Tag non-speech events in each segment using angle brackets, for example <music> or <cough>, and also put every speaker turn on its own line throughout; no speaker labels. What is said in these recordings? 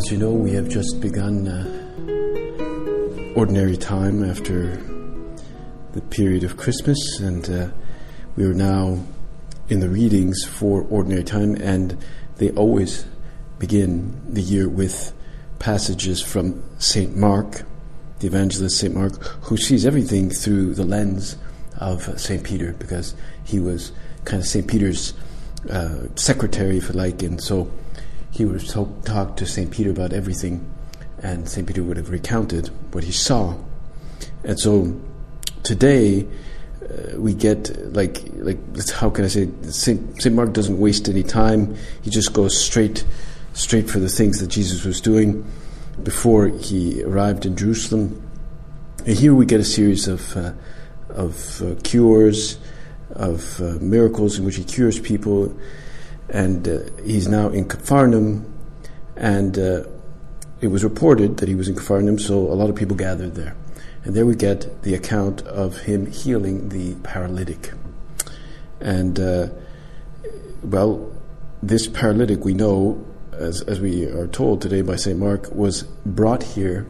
As you know, we have just begun uh, ordinary time after the period of Christmas, and uh, we are now in the readings for ordinary time, and they always begin the year with passages from St. Mark, the evangelist St. Mark, who sees everything through the lens of St. Peter, because he was kind of St. Peter's uh, secretary, if you like, and so he would have talked to St. Peter about everything, and St. Peter would have recounted what he saw. And so today, uh, we get like like how can I say Saint Saint Mark doesn't waste any time. He just goes straight straight for the things that Jesus was doing before he arrived in Jerusalem. And here we get a series of uh, of uh, cures, of uh, miracles in which he cures people, and uh, he's now in Capharnaum, and uh, it was reported that he was in Capharnaum, so a lot of people gathered there. And there we get the account of him healing the paralytic. And, uh, well, this paralytic we know, as, as we are told today by St. Mark, was brought here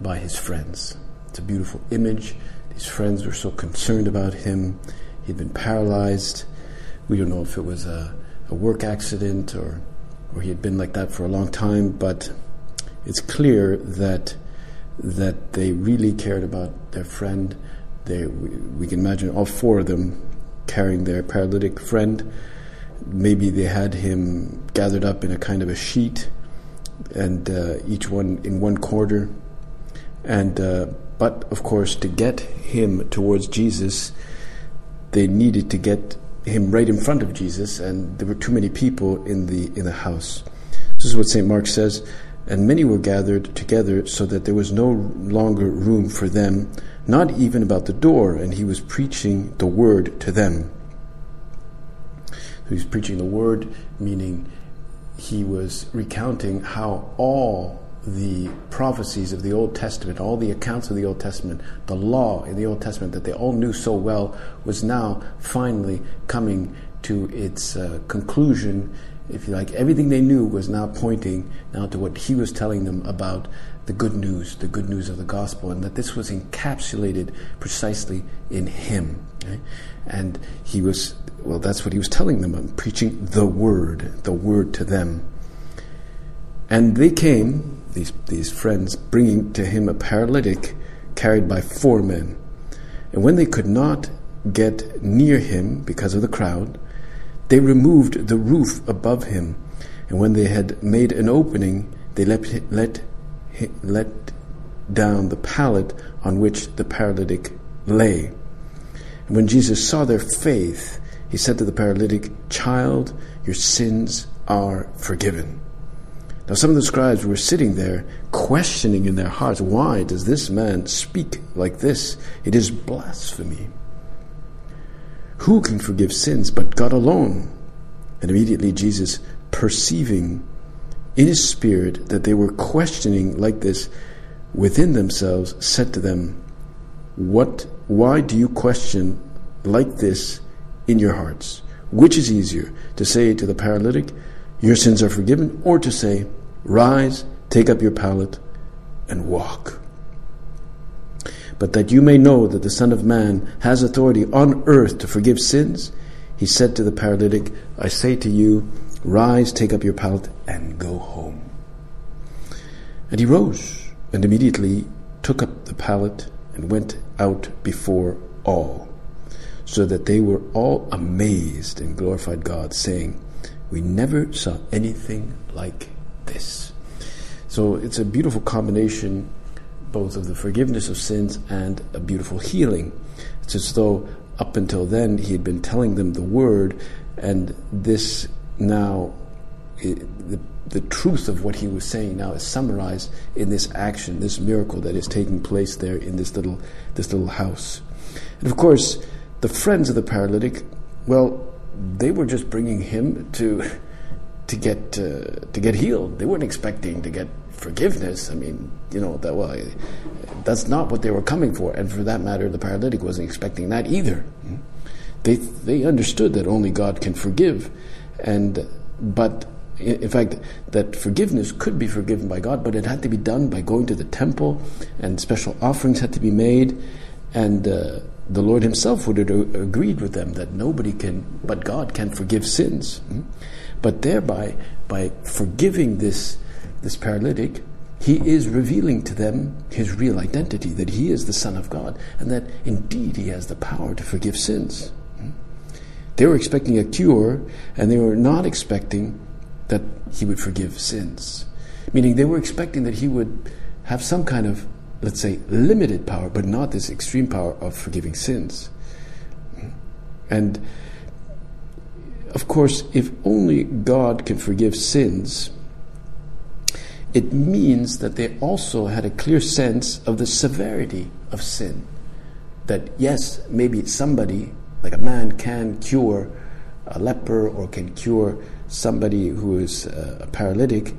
by his friends. It's a beautiful image. These friends were so concerned about him. He'd been paralyzed. We don't know if it was a, a work accident or, or he had been like that for a long time, but it's clear that that they really cared about their friend. They, we, we, can imagine all four of them carrying their paralytic friend. Maybe they had him gathered up in a kind of a sheet, and uh, each one in one corner. And uh, but of course, to get him towards Jesus, they needed to get him right in front of Jesus, and there were too many people in the in the house. This is what Saint Mark says and many were gathered together so that there was no longer room for them, not even about the door, and he was preaching the word to them. So he was preaching the word, meaning he was recounting how all the prophecies of the Old Testament, all the accounts of the Old Testament, the law in the Old Testament that they all knew so well, was now finally coming to its uh, conclusion if you like, everything they knew was now pointing now to what he was telling them about the good news, the good news of the gospel, and that this was encapsulated precisely in him. Okay? And he was, well, that's what he was telling them, preaching the word, the word to them. And they came, these, these friends, bringing to him a paralytic carried by four men. And when they could not get near him because of the crowd, they removed the roof above him, and when they had made an opening, they let, let, let down the pallet on which the paralytic lay. And when Jesus saw their faith, he said to the paralytic, Child, your sins are forgiven. Now, some of the scribes were sitting there, questioning in their hearts, Why does this man speak like this? It is blasphemy. Who can forgive sins but God alone? And immediately Jesus, perceiving in his spirit that they were questioning like this within themselves, said to them, What why do you question like this in your hearts? Which is easier, to say to the paralytic, Your sins are forgiven, or to say, Rise, take up your pallet, and walk? But that you may know that the Son of Man has authority on earth to forgive sins, he said to the paralytic, I say to you, rise, take up your pallet, and go home. And he rose, and immediately took up the pallet and went out before all, so that they were all amazed and glorified God, saying, We never saw anything like this. So it's a beautiful combination both of the forgiveness of sins and a beautiful healing. It's as though up until then he had been telling them the word, and this now, the, the truth of what he was saying now is summarized in this action, this miracle that is taking place there in this little, this little house. And of course, the friends of the paralytic, well, they were just bringing him to, to get, uh, to get healed. They weren't expecting to get forgiveness. I mean, you know, that, well, that's not what they were coming for. And for that matter, the paralytic wasn't expecting that either. They, they understood that only God can forgive. And, but in fact, that forgiveness could be forgiven by God, but it had to be done by going to the temple, and special offerings had to be made, and uh, the Lord Himself would have agreed with them that nobody can, but God can forgive sins. Hmm? But thereby, by forgiving this this paralytic, he is revealing to them his real identity, that he is the Son of God, and that indeed he has the power to forgive sins. They were expecting a cure, and they were not expecting that he would forgive sins. Meaning they were expecting that he would have some kind of, let's say, limited power, but not this extreme power of forgiving sins. And of course, if only God can forgive sins, it means that they also had a clear sense of the severity of sin. That yes, maybe somebody, like a man, can cure a leper or can cure somebody who is uh, a paralytic,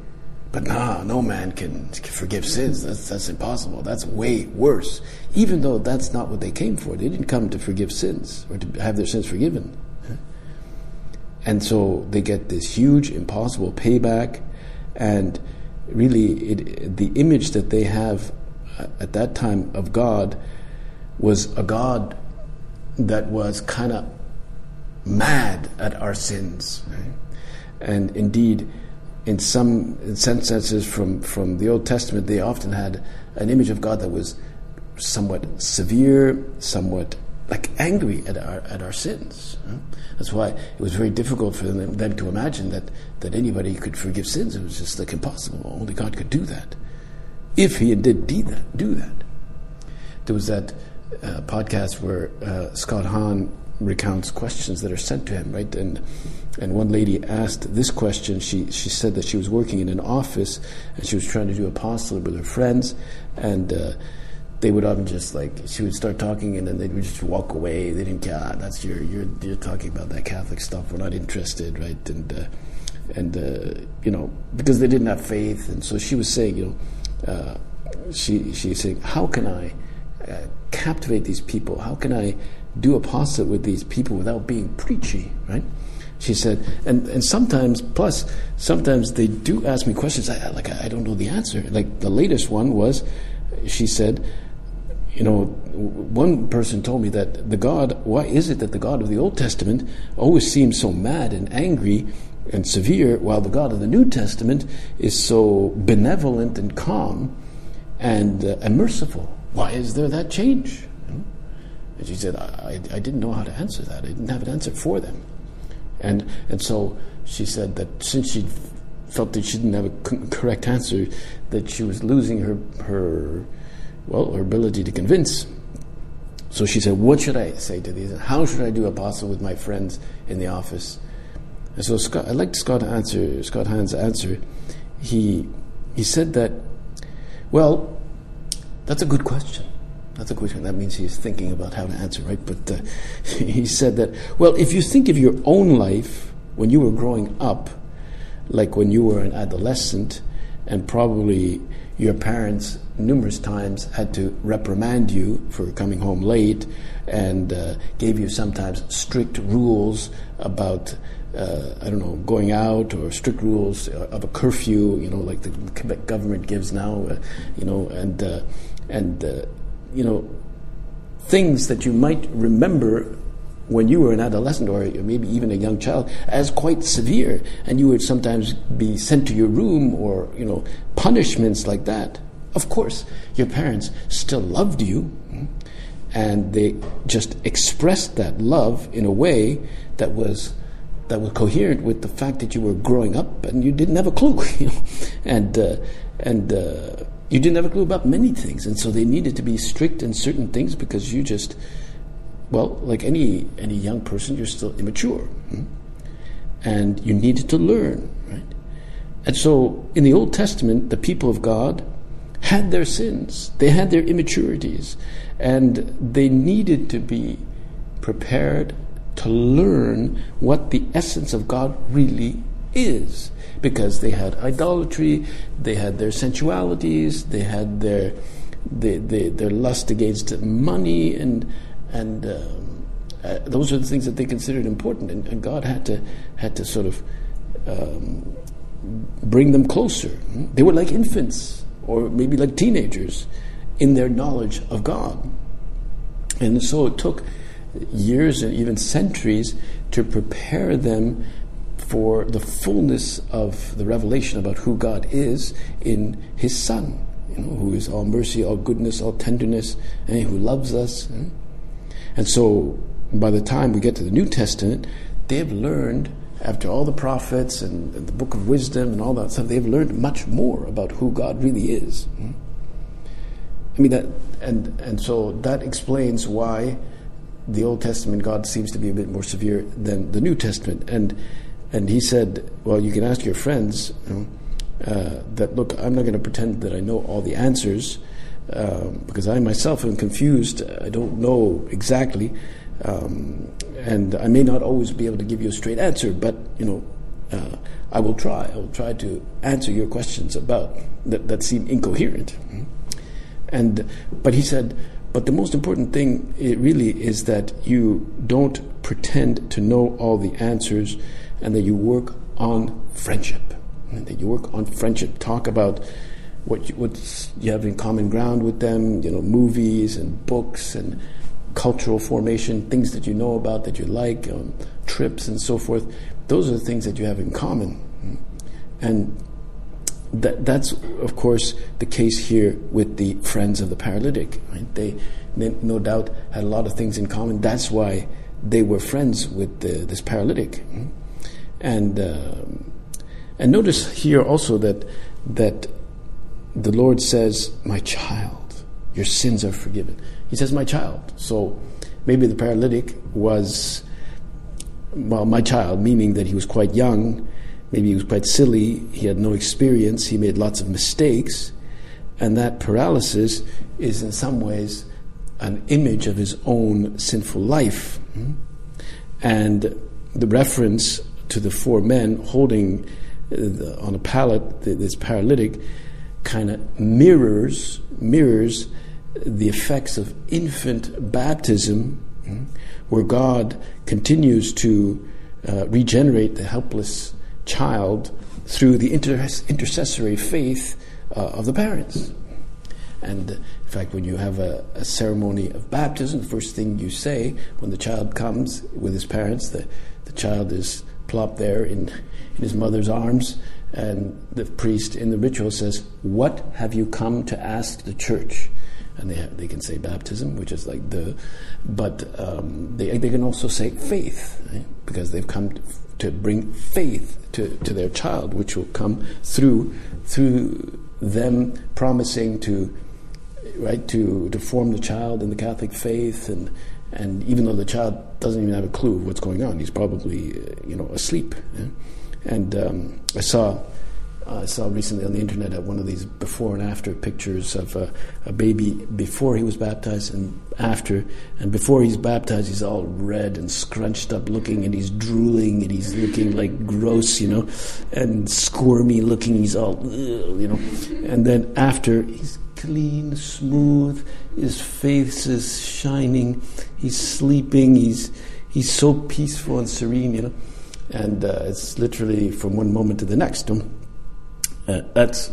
but nah, no man can, can forgive sins. That's, that's impossible. That's way worse. Even though that's not what they came for. They didn't come to forgive sins or to have their sins forgiven. And so they get this huge, impossible payback, and really it, the image that they have uh, at that time of God was a God that was kind of mad at our sins. Right? And indeed, in some senses from, from the Old Testament, they often had an image of God that was somewhat severe, somewhat like angry at our at our sins. That's why it was very difficult for them, them, to imagine that, that anybody could forgive sins. It was just like impossible. Only God could do that. If He did do that, do that. There was that uh, podcast where uh, Scott Hahn recounts questions that are sent to him, right? And and one lady asked this question. She she said that she was working in an office and she was trying to do apostle with her friends, and uh, they would often just like she would start talking and then they would just walk away. They didn't care. Ah, that's your you're you're talking about that Catholic stuff. We're not interested, right? And uh, and uh, you know because they didn't have faith, and so she was saying, you know, uh, she she's saying, how can I uh, captivate these people? How can I do apostolate with these people without being preachy, right? She said, and, and sometimes, plus, sometimes they do ask me questions. I, like, I don't know the answer. Like, the latest one was, she said, you know, one person told me that the God, why is it that the God of the Old Testament always seems so mad and angry and severe, while the God of the New Testament is so benevolent and calm and, uh, and merciful? Why is there that change? And she said, I, I didn't know how to answer that. I didn't have an answer for them. And, and so she said that since she felt that she didn't have a correct answer, that she was losing her, her, well, her ability to convince. So she said, What should I say to these? How should I do apostle with my friends in the office? And so Scott, I liked Scott answer, Scott Hahn's answer. He, he said that, well, that's a good question. That's a question. That means he's thinking about how to answer, right? But uh, <laughs> he said that, well, if you think of your own life when you were growing up, like when you were an adolescent, and probably your parents numerous times had to reprimand you for coming home late and uh, gave you sometimes strict rules about uh, I don't know going out or strict rules of a curfew you know like the Quebec government gives now uh, you know and uh, and uh, you know, things that you might remember when you were an adolescent or maybe even a young child as quite severe and you would sometimes be sent to your room or you know punishments like that. Of course your parents still loved you and they just expressed that love in a way that was that was coherent with the fact that you were growing up and you didn't have a clue <laughs> you know and uh, and uh, you didn't have a clue about many things, and so they needed to be strict in certain things because you just, well, like any any young person, you're still immature. Hmm? and you needed to learn, right? And so in the Old Testament, the people of God had their sins, they had their immaturities, and they needed to be prepared to learn what the essence of God really is. Because they had idolatry, they had their sensualities, they had their they, their lust against money, and and um, uh, those are the things that they considered important, and, and God had to had to sort of um, bring them closer. They were like infants, or maybe like teenagers, in their knowledge of God, and so it took years and even centuries to prepare them for the fullness of the revelation about who God is in His Son, you know, who is all mercy, all goodness, all tenderness, and who loves us. And so, by the time we get to the New Testament, they've learned, after all the prophets and, the book of wisdom and all that stuff, they've learned much more about who God really is. I mean that, and and so that explains why the Old Testament God seems to be a bit more severe than the New Testament. And and he said, well, you can ask your friends you know, uh, that look, I'm not going to pretend that I know all the answers um, because I myself am confused. I don't know exactly, um, and I may not always be able to give you a straight answer. But you know, uh, I will try. I will try to answer your questions about that that seem incoherent. And but he said but the most important thing, it really, is that you don't pretend to know all the answers and that you work on friendship. And that you work on friendship. Talk about what you, what you have in common ground with them, you know, movies and books and cultural formation, things that you know about that you like, um, trips and so forth. Those are the things that you have in common. And that, that's, of course, the case here with the friends of the paralytic. Right? They, they, no doubt, had a lot of things in common. That's why they were friends with the, this paralytic. And, uh, and notice here also that, that the Lord says, My child, your sins are forgiven. He says, My child. So maybe the paralytic was, well, my child, meaning that he was quite young Maybe he was quite silly, he had no experience, he made lots of mistakes, and that paralysis is in some ways an image of his own sinful life. And the reference to the four men holding uh, the, on a pallet this paralytic kind of mirrors mirrors the effects of infant baptism, where God continues to uh, regenerate the helpless child through the inter- intercessory faith uh, of the parents. And in fact, when you have a, a, ceremony of baptism, the first thing you say when the child comes with his parents, the, the child is plopped there in, in his mother's arms, and the priest in the ritual says, What have you come to ask the church? And they, have, they can say baptism, which is like the, but um, they, they can also say faith, right? because they've come to, to bring faith to, to their child, which will come through through them promising to right to to form the child in the Catholic faith and and even though the child doesn't even have a clue of what's going on, he's probably uh, you know asleep. Yeah? And um, I saw uh, I saw recently on the internet at one of these before and after pictures of a baby before he was baptized and after. And before he's baptized, he's all red and scrunched up looking, and he's drooling, and he's looking like gross, you know, and squirmy looking. He's all, you know. And then after, he's clean, smooth. His face is shining. He's sleeping. He's he's so peaceful and serene, you know. And uh, it's literally from one moment to the next. You? Uh, that's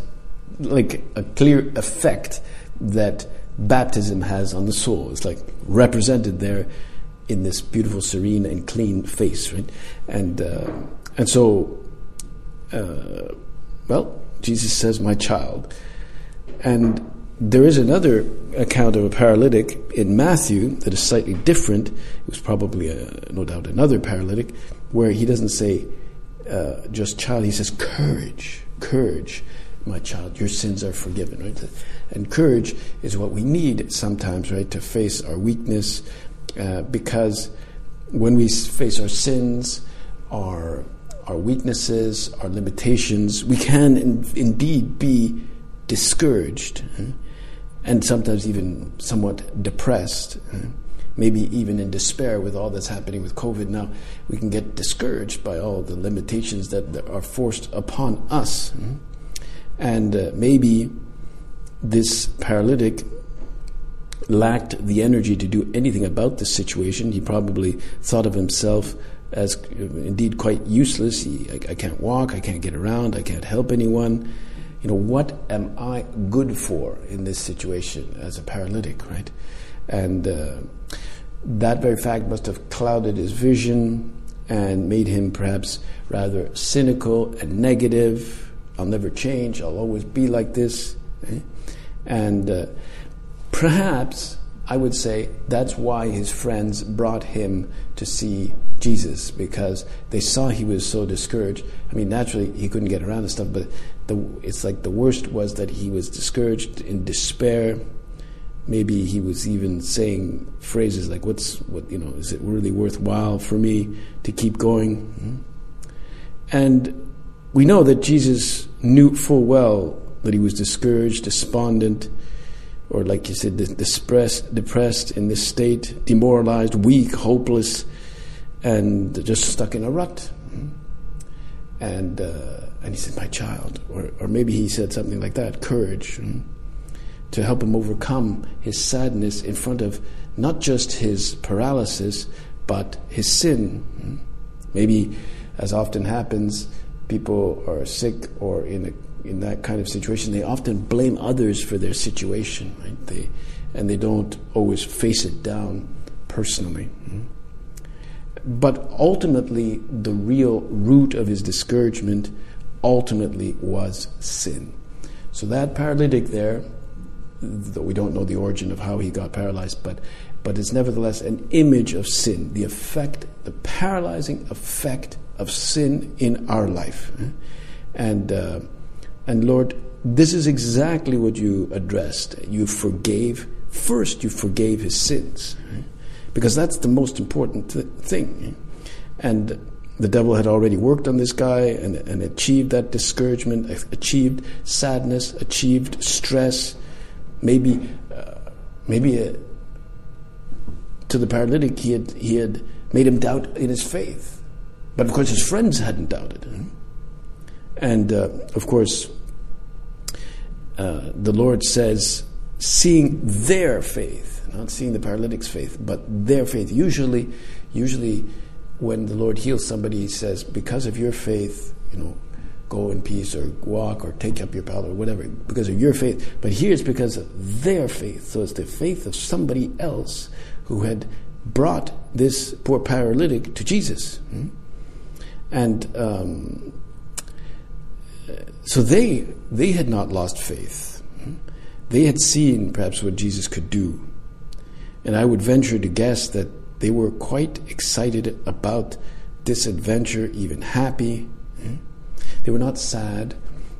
like a clear effect that baptism has on the soul. It's like represented there in this beautiful, serene, and clean face, right? And uh, and so, uh, well, Jesus says, "My child," and there is another account of a paralytic in Matthew that is slightly different. It was probably, a, uh, no doubt, another paralytic, where he doesn't say uh, just child; he says courage courage, my child, your sins are forgiven, right? And courage is what we need sometimes, right, to face our weakness, uh, because when we face our sins, our our weaknesses, our limitations, we can in, indeed be discouraged and sometimes even somewhat depressed? Maybe even in despair with all that's happening with COVID now. We can get discouraged by all the limitations that are forced upon us. Eh? And uh, maybe this paralytic lacked the energy to do anything about the situation. He probably thought of himself as indeed quite useless. He, I, I, can't walk, I can't get around, I can't help anyone. You know, what am I good for in this situation as a paralytic, right? And uh, that very fact must have clouded his vision and made him perhaps rather cynical and negative. I'll never change, I'll always be like this. Eh? And uh, perhaps I would say that's why his friends brought him to see Jesus because they saw he was so discouraged. I mean, naturally he couldn't get around and stuff, but the, it's like the worst was that he was discouraged in despair. Maybe he was even saying phrases like, "What's what? You know, is it really worthwhile for me to keep going?" Hmm? And we know that Jesus knew full well that he was discouraged, despondent or like you said, depressed, depressed in this state, demoralized, weak, hopeless, and just stuck in a rut. And uh, and he said, "My child," or or maybe he said something like that, courage, hmm, to help him overcome his sadness in front of not just his paralysis, but his sin. Hmm. Maybe, as often happens, people are sick or in a in that kind of situation, they often blame others for their situation, right? They, and they don't always face it down personally. But ultimately, the real root of his discouragement ultimately was sin. So that paralytic there, though we don't know the origin of how he got paralyzed, but but it's nevertheless an image of sin, the effect, the paralyzing effect of sin in our life. And uh, and Lord, this is exactly what you addressed. You forgave, first, you forgave his sins, because that's the most important th- thing. And the devil had already worked on this guy and, and achieved that discouragement, achieved sadness, achieved stress, maybe, uh, maybe uh, to the paralytic, he had, he had made him doubt in his faith. But of course, his friends hadn't doubted. Him. and uh, of course, uh, the Lord says, seeing their faith, not seeing the paralytic's faith, but their faith. Usually, usually, when the Lord heals somebody, He says, because of your faith, you know, go in peace or walk or take up your pallet or whatever, because of your faith. But here it's because of their faith. So it's the faith of somebody else who had brought this poor paralytic to Jesus. Hmm? And um, so they they had not lost faith. They had seen perhaps what Jesus could do. And I would venture to guess that they were quite excited about this adventure, even happy. They were not sad.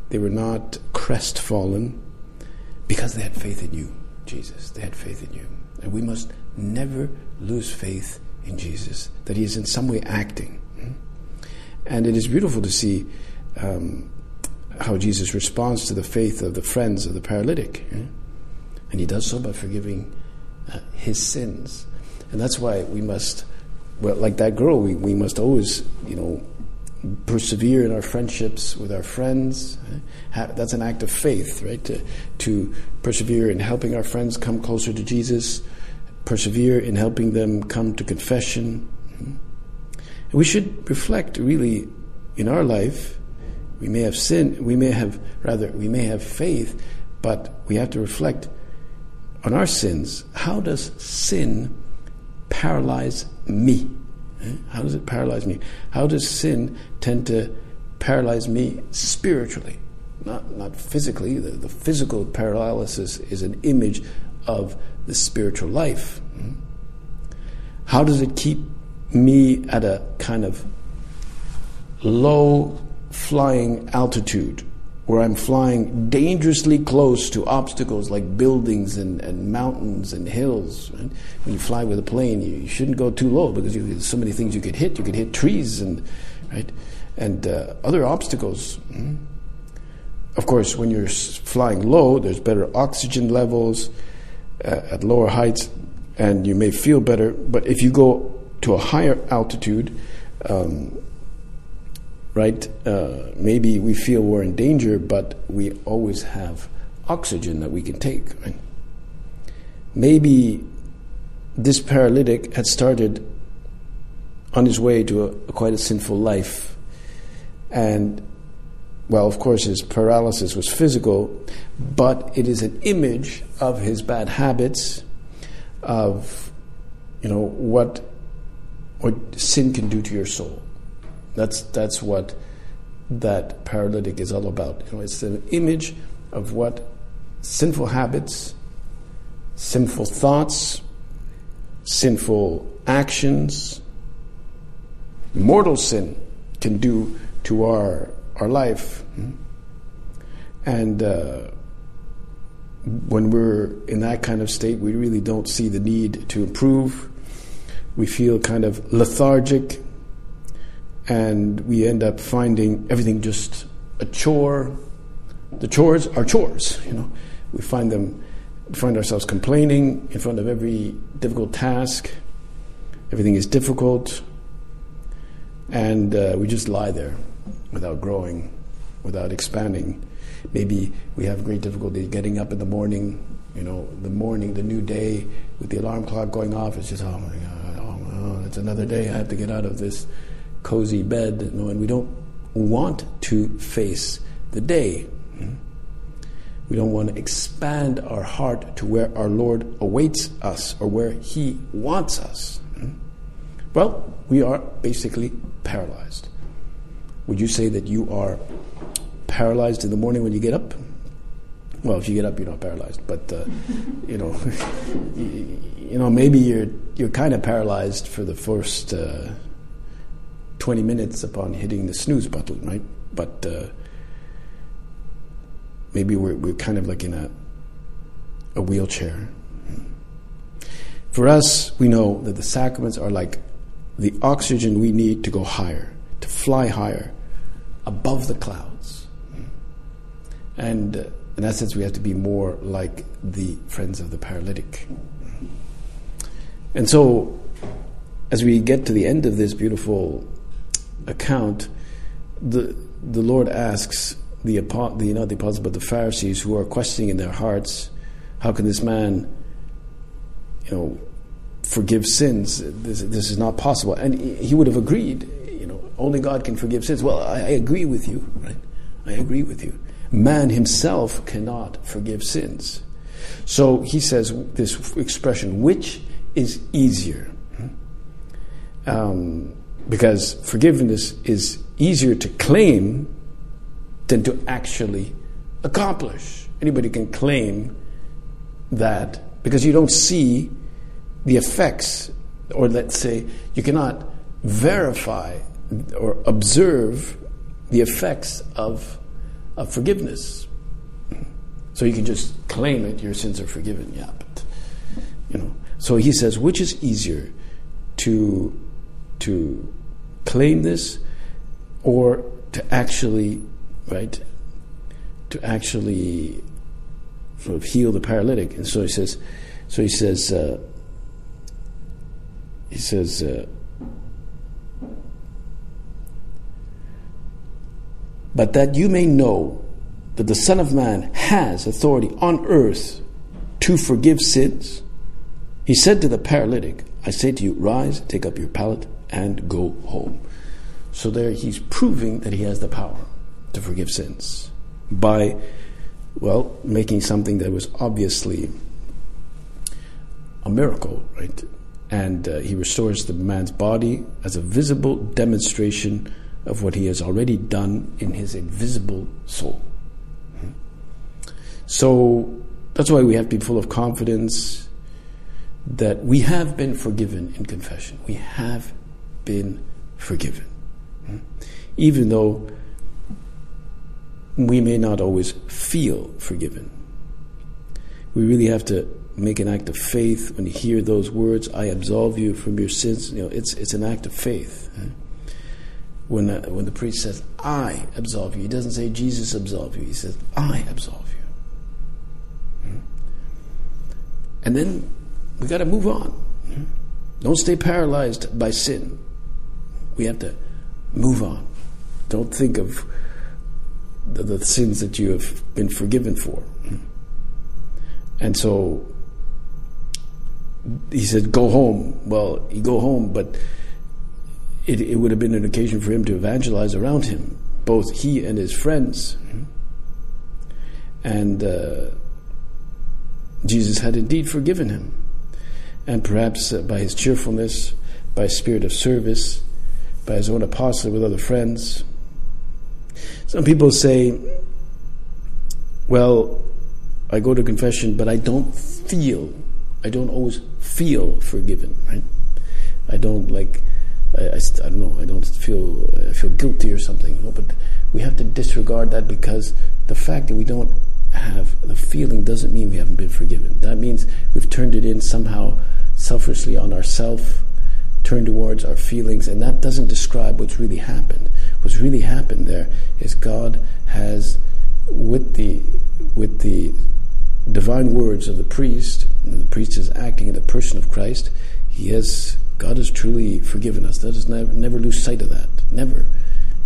They were not crestfallen because they had faith in you, Jesus. They had faith in you. And we must never lose faith in Jesus, that He is in some way acting. And it is beautiful to see um, how Jesus responds to the faith of the friends of the paralytic. Eh? And he does so by forgiving uh, his sins. And that's why we must, well, like that girl, we, we must always, you know, persevere in our friendships with our friends. That's an act of faith, right? To, to persevere in helping our friends come closer to Jesus, persevere in helping them come to confession. We should reflect really in our life we may have sin, we may have, rather, we may have faith, but we have to reflect on our sins. How does sin paralyze me? Eh? How does it paralyze me? How does sin tend to paralyze me spiritually? Not, not physically. The, the physical paralysis is an image of the spiritual life. Hmm? How does it keep me at a kind of low flying altitude where I'm flying dangerously close to obstacles like buildings and, and mountains and hills. Right? When you fly with a plane, you, you, shouldn't go too low because you, there's so many things you could hit. You could hit trees and right. and uh, other obstacles. Mm. Of course, when you're flying low, there's better oxygen levels uh, at lower heights, and you may feel better. But if you go to a higher altitude, um, right, uh, maybe we feel we're in danger, but we always have oxygen that we can take. Right? Maybe this paralytic had started on his way to a, a quite a sinful life, and well, of course, his paralysis was physical, but it is an image of his bad habits, of you know what what sin can do to your soul. That's that's what that paralytic is all about. You know, it's an image of what sinful habits, sinful thoughts, sinful actions, mortal sin can do to our our life. And uh, when we're in that kind of state, we really don't see the need to improve. We feel kind of lethargic, and we end up finding everything just a chore. The chores are chores, you know. We find them, we find ourselves complaining in front of every difficult task. Everything is difficult, and uh, we just lie there without growing, without expanding. Maybe we have great difficulty getting up in the morning. You know, the morning, the new day, with the alarm clock going off. It's just oh my god, oh, oh it's another day. I have to get out of this cozy bed. And we don't want to face the day. We don't want to expand our heart to where our Lord awaits us or where He wants us. Well, we are basically paralyzed. Would you say that you are paralyzed in the morning when you get up? Well, if you get up, you're not paralyzed, but uh, <laughs> you know, <laughs> you, know, maybe you're you're kind of paralyzed for the first uh, twenty minutes upon hitting the snooze button, right? But uh, maybe we're we're kind of like in a a wheelchair. For us, we know that the sacraments are like the oxygen we need to go higher to fly higher, above the clouds. And uh, in that sense, we have to be more like the friends of the paralytic. And so, as we get to the end of this beautiful account, the the Lord asks the, the not the apostles but the Pharisees who are questioning in their hearts, how can this man, you know, forgive sins? This, this is not possible. And he would have agreed you know, only God can forgive sins. Well, I, I agree with you, right? I agree with you. Man himself cannot forgive sins. So he says this expression, which is easier? Um, because forgiveness is easier to claim than to actually accomplish. Anybody can claim that because you don't see the effects, or let's say you cannot verify or observe the effects of, of forgiveness. So you can just claim it, your sins are forgiven, yeah, but you know. So he says, which is easier to to claim this or to actually right to actually sort of heal the paralytic and so he says so he says uh, he says uh, but that you may know that the Son of Man has authority on earth to forgive sins. He said to the paralytic, I say to you, rise, take up your pallet, and go home. So there he's proving that he has the power to forgive sins by, well, making something that was obviously a miracle, right? And uh, he restores the man's body as a visible demonstration of what he has already done in his invisible soul. So that's why we have to be full of confidence that we have been forgiven in confession. We have been forgiven. Even though we may not always feel forgiven. We really have to make an act of faith when you hear those words, I absolve you from your sins. You know, it's, it's an act of faith. when, uh, when the priest says, I absolve you, he doesn't say Jesus absolve you, he says, I absolve you. And then we got to move on. Don't stay paralyzed by sin. We have to move on. Don't think of the, the sins that you have been forgiven for. And so he said, Go home. Well, you go home, but it, it would have been an occasion for him to evangelize around him, both he and his friends. And uh, Jesus had indeed forgiven him. And perhaps uh, by his cheerfulness, by spirit of service, by his own apostle with other friends. Some people say, well, I go to confession, but I don't feel, I don't always feel forgiven, right? I don't like I, I, I, don't know. I don't feel I feel guilty or something. You know, but we have to disregard that because the fact that we don't have the feeling doesn't mean we haven't been forgiven. That means we've turned it in somehow selfishly on ourselves, turned towards our feelings, and that doesn't describe what's really happened. What's really happened there is God has, with the with the divine words of the priest, the priest is acting in the person of Christ. He has God has truly forgiven us. Let us never, never lose sight of that. Never.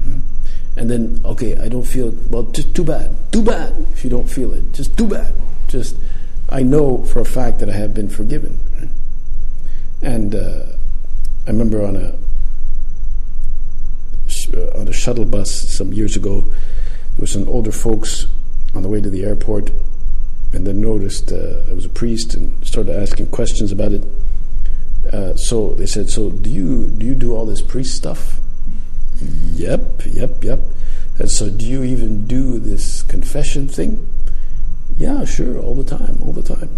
Hmm? And then, okay, I don't feel, well, just too bad. Too bad if you don't feel it. Just too bad. Just, I know for a fact that I have been forgiven. And uh, I remember on a uh, on a shuttle bus some years ago, there was some older folks on the way to the airport, and then noticed uh, I was a priest and started asking questions about it. Uh, so they said, "So do you do you do all this priest stuff?" Yep, yep, yep. And so, do you even do this confession thing? Yeah, sure, all the time, all the time.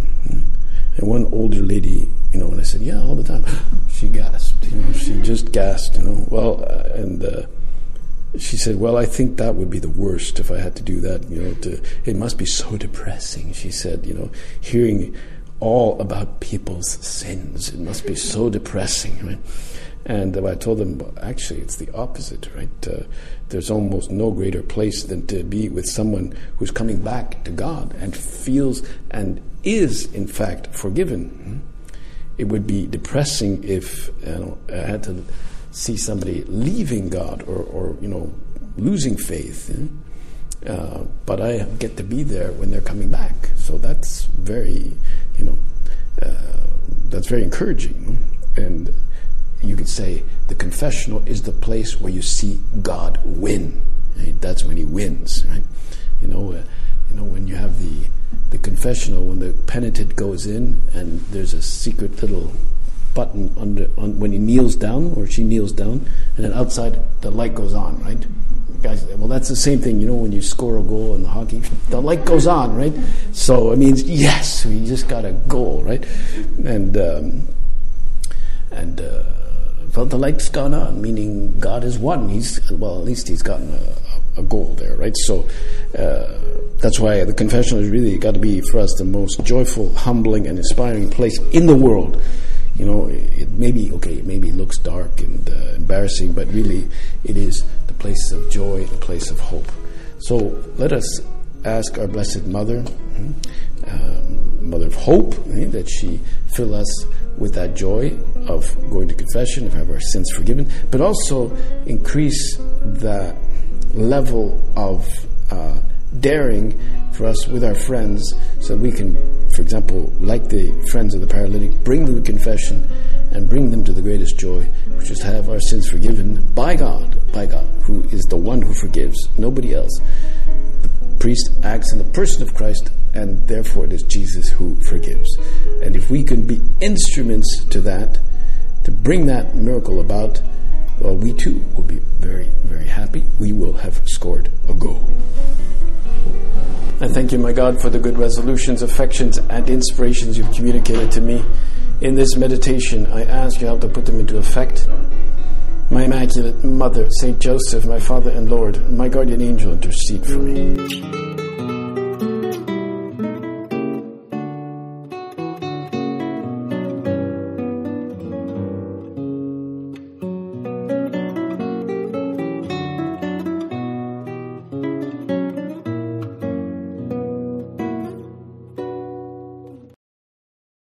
And one older lady, you know, when I said, "Yeah, all the time," <gasps> she gasped. You know, she just gasped. You know, well, uh, and uh, she said, "Well, I think that would be the worst if I had to do that. You know, to, it must be so depressing." She said, "You know, hearing." all about people's sins. It must be so depressing, right? And I told them, well, actually, it's the opposite, right? Uh, there's almost no greater place than to be with someone who's coming back to God and feels and is, in fact, forgiven. It would be depressing if you know, I had to see somebody leaving God or, or you know, losing faith. Uh, but I get to be there when they're coming back. So that's very you know, uh, that's very encouraging. And you could say the confessional is the place where you see God win. Right? That's when He wins, right? You know, uh, you know when you have the the confessional, when the penitent goes in, and there's a secret little button under on, when he kneels down or she kneels down, and then outside the light goes on, right? Guys, well, that's the same thing. You know, when you score a goal in the hockey, the light goes on, right? So it means yes, we just got a goal, right? And um, and uh, well, the light's gone on, meaning God has won. He's well, at least he's gotten a, a goal there, right? So uh, that's why the confessional is really got to be for us the most joyful, humbling, and inspiring place in the world you know, it maybe okay, maybe it looks dark and uh, embarrassing, but really it is the place of joy, the place of hope. So let us ask our Blessed Mother, hmm, um, Mother of Hope, eh, that she fill us with that joy of going to confession, of having our sins forgiven, but also increase the level of uh, daring for us with our friends so we can, for example, like the friends of the paralytic, bring them to confession and bring them to the greatest joy, which is to have our sins forgiven by God, by God, who is the one who forgives, nobody else. The priest acts in the person of Christ, and therefore it is Jesus who forgives. And if we can be instruments to that, to bring that miracle about, well, we too will be very, very happy. We will have scored a goal. I thank you, my God, for the good resolutions, affections, and inspirations you've communicated to me. In this meditation, I ask you help to put them into effect. My Immaculate Mother, Saint Joseph, my Father and Lord, my guardian angel, intercede for me.